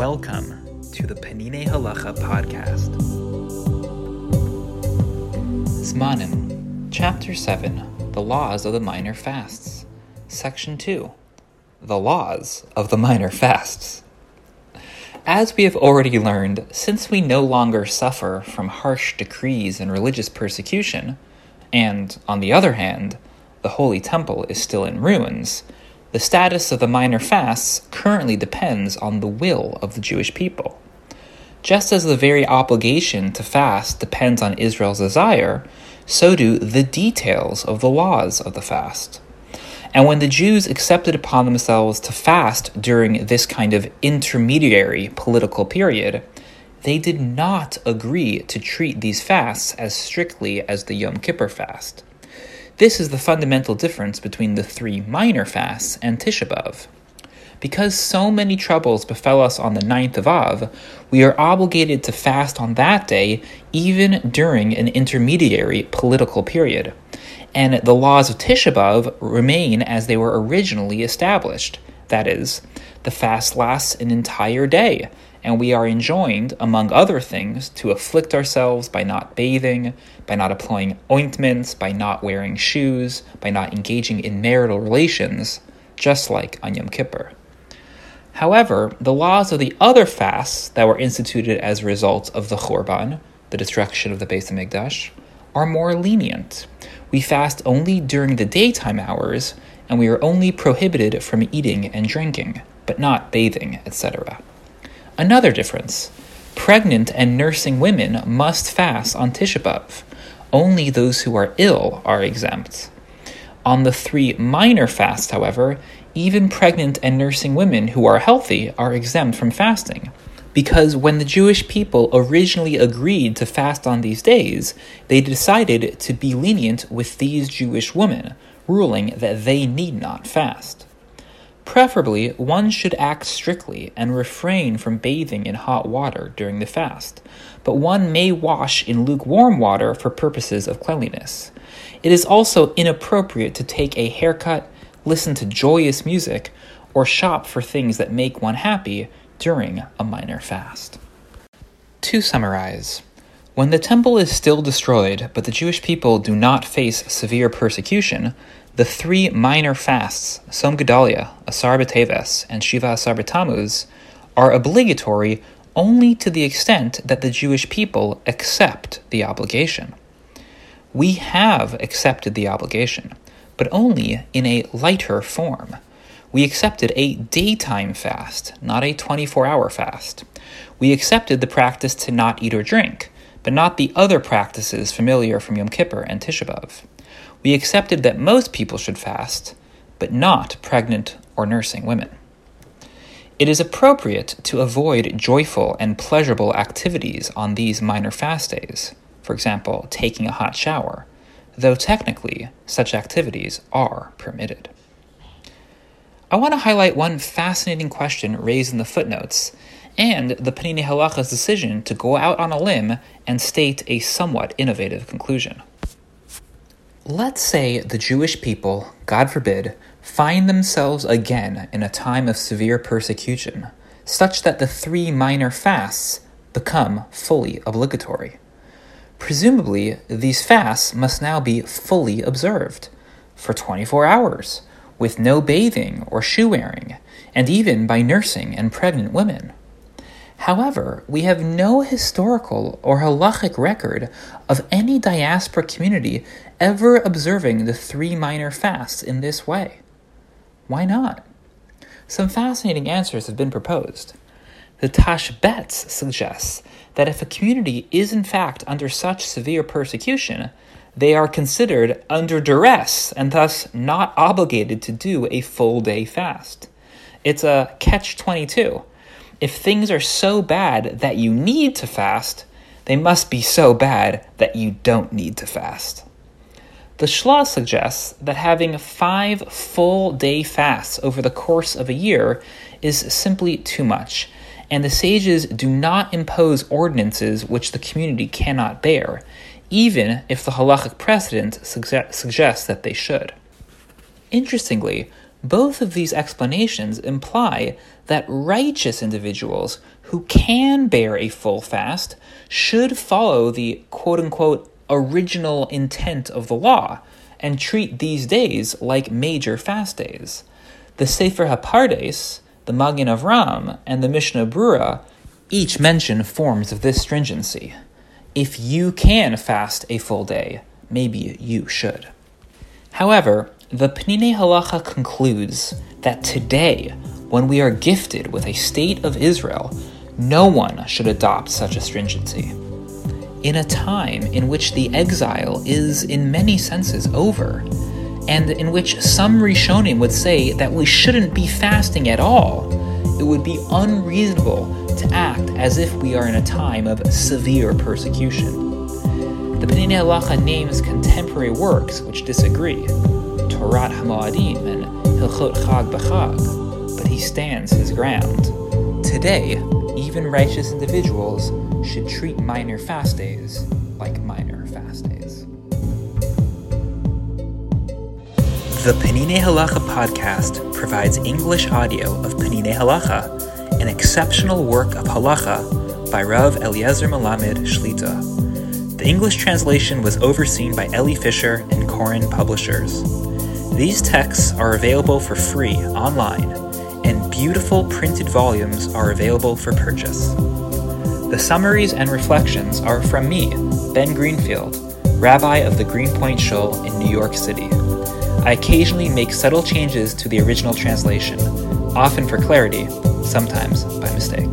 Welcome to the Peninei Halacha podcast. Zmanim, Chapter 7 The Laws of the Minor Fasts, Section 2 The Laws of the Minor Fasts. As we have already learned, since we no longer suffer from harsh decrees and religious persecution, and, on the other hand, the Holy Temple is still in ruins, the status of the minor fasts currently depends on the will of the Jewish people. Just as the very obligation to fast depends on Israel's desire, so do the details of the laws of the fast. And when the Jews accepted upon themselves to fast during this kind of intermediary political period, they did not agree to treat these fasts as strictly as the Yom Kippur fast. This is the fundamental difference between the three minor fasts and Tisha B'Av. Because so many troubles befell us on the ninth of Av, we are obligated to fast on that day even during an intermediary political period. And the laws of Tisha B'Av remain as they were originally established. That is, the fast lasts an entire day, and we are enjoined, among other things, to afflict ourselves by not bathing, by not applying ointments, by not wearing shoes, by not engaging in marital relations, just like on Yom Kippur. However, the laws of the other fasts that were instituted as a result of the Churban, the destruction of the Beis Hamikdash, are more lenient. We fast only during the daytime hours, and we are only prohibited from eating and drinking, but not bathing, etc. Another difference pregnant and nursing women must fast on Tisha B'Av. Only those who are ill are exempt. On the three minor fasts, however, even pregnant and nursing women who are healthy are exempt from fasting. Because when the Jewish people originally agreed to fast on these days, they decided to be lenient with these Jewish women, ruling that they need not fast. Preferably, one should act strictly and refrain from bathing in hot water during the fast, but one may wash in lukewarm water for purposes of cleanliness. It is also inappropriate to take a haircut, listen to joyous music, or shop for things that make one happy during a minor fast. To summarize, when the temple is still destroyed but the Jewish people do not face severe persecution, the three minor fasts, Tzom Gedalia, Asar B'Teves, and Shiva Asar B'Tammuz, are obligatory only to the extent that the Jewish people accept the obligation. We have accepted the obligation, but only in a lighter form. We accepted a daytime fast, not a 24 hour fast. We accepted the practice to not eat or drink, but not the other practices familiar from Yom Kippur and Tisha B'Av we accepted that most people should fast, but not pregnant or nursing women. It is appropriate to avoid joyful and pleasurable activities on these minor fast days, for example, taking a hot shower, though technically such activities are permitted. I want to highlight one fascinating question raised in the footnotes and the Peninei Halacha's decision to go out on a limb and state a somewhat innovative conclusion. Let's say the Jewish people, God forbid, find themselves again in a time of severe persecution, such that the three minor fasts become fully obligatory. Presumably, these fasts must now be fully observed for 24 hours, with no bathing or shoe wearing, and even by nursing and pregnant women. However, we have no historical or halachic record of any diaspora community ever observing the three minor fasts in this way. Why not? Some fascinating answers have been proposed. The Tashbetz suggests that if a community is in fact under such severe persecution, they are considered under duress and thus not obligated to do a full day fast. It's a catch 22 if things are so bad that you need to fast, they must be so bad that you don't need to fast. The Shla suggests that having five full day fasts over the course of a year is simply too much, and the sages do not impose ordinances which the community cannot bear, even if the halachic precedent suggest, suggests that they should. Interestingly, Both of these explanations imply that righteous individuals who can bear a full fast should follow the quote unquote original intent of the law and treat these days like major fast days. The Sefer HaPardes, the Magen Avram, and the Mishnah Brura each mention forms of this stringency. If you can fast a full day, maybe you should. However, the Peninei Halacha concludes that today, when we are gifted with a state of Israel, no one should adopt such a stringency. In a time in which the exile is in many senses over, and in which some Rishonim would say that we shouldn't be fasting at all, it would be unreasonable to act as if we are in a time of severe persecution. The Peninei Halacha names contemporary works which disagree, Torat Hamoadim and Hilchot Chag B'Chag, but he stands his ground. Today, even righteous individuals should treat minor fast days like minor fast days. The Peninei Halacha podcast provides English audio of Peninei Halacha an exceptional work of halacha by Rav Eliezer Melamed Shlita. The English translation was overseen by Eli Fisher and Koren Publishers. These texts are available for free online, and beautiful printed volumes are available for purchase. The summaries and reflections are from me, Ben Greenfield, rabbi of the Greenpoint Shul in New York City. I occasionally make subtle changes to the original translation, often for clarity, sometimes by mistake.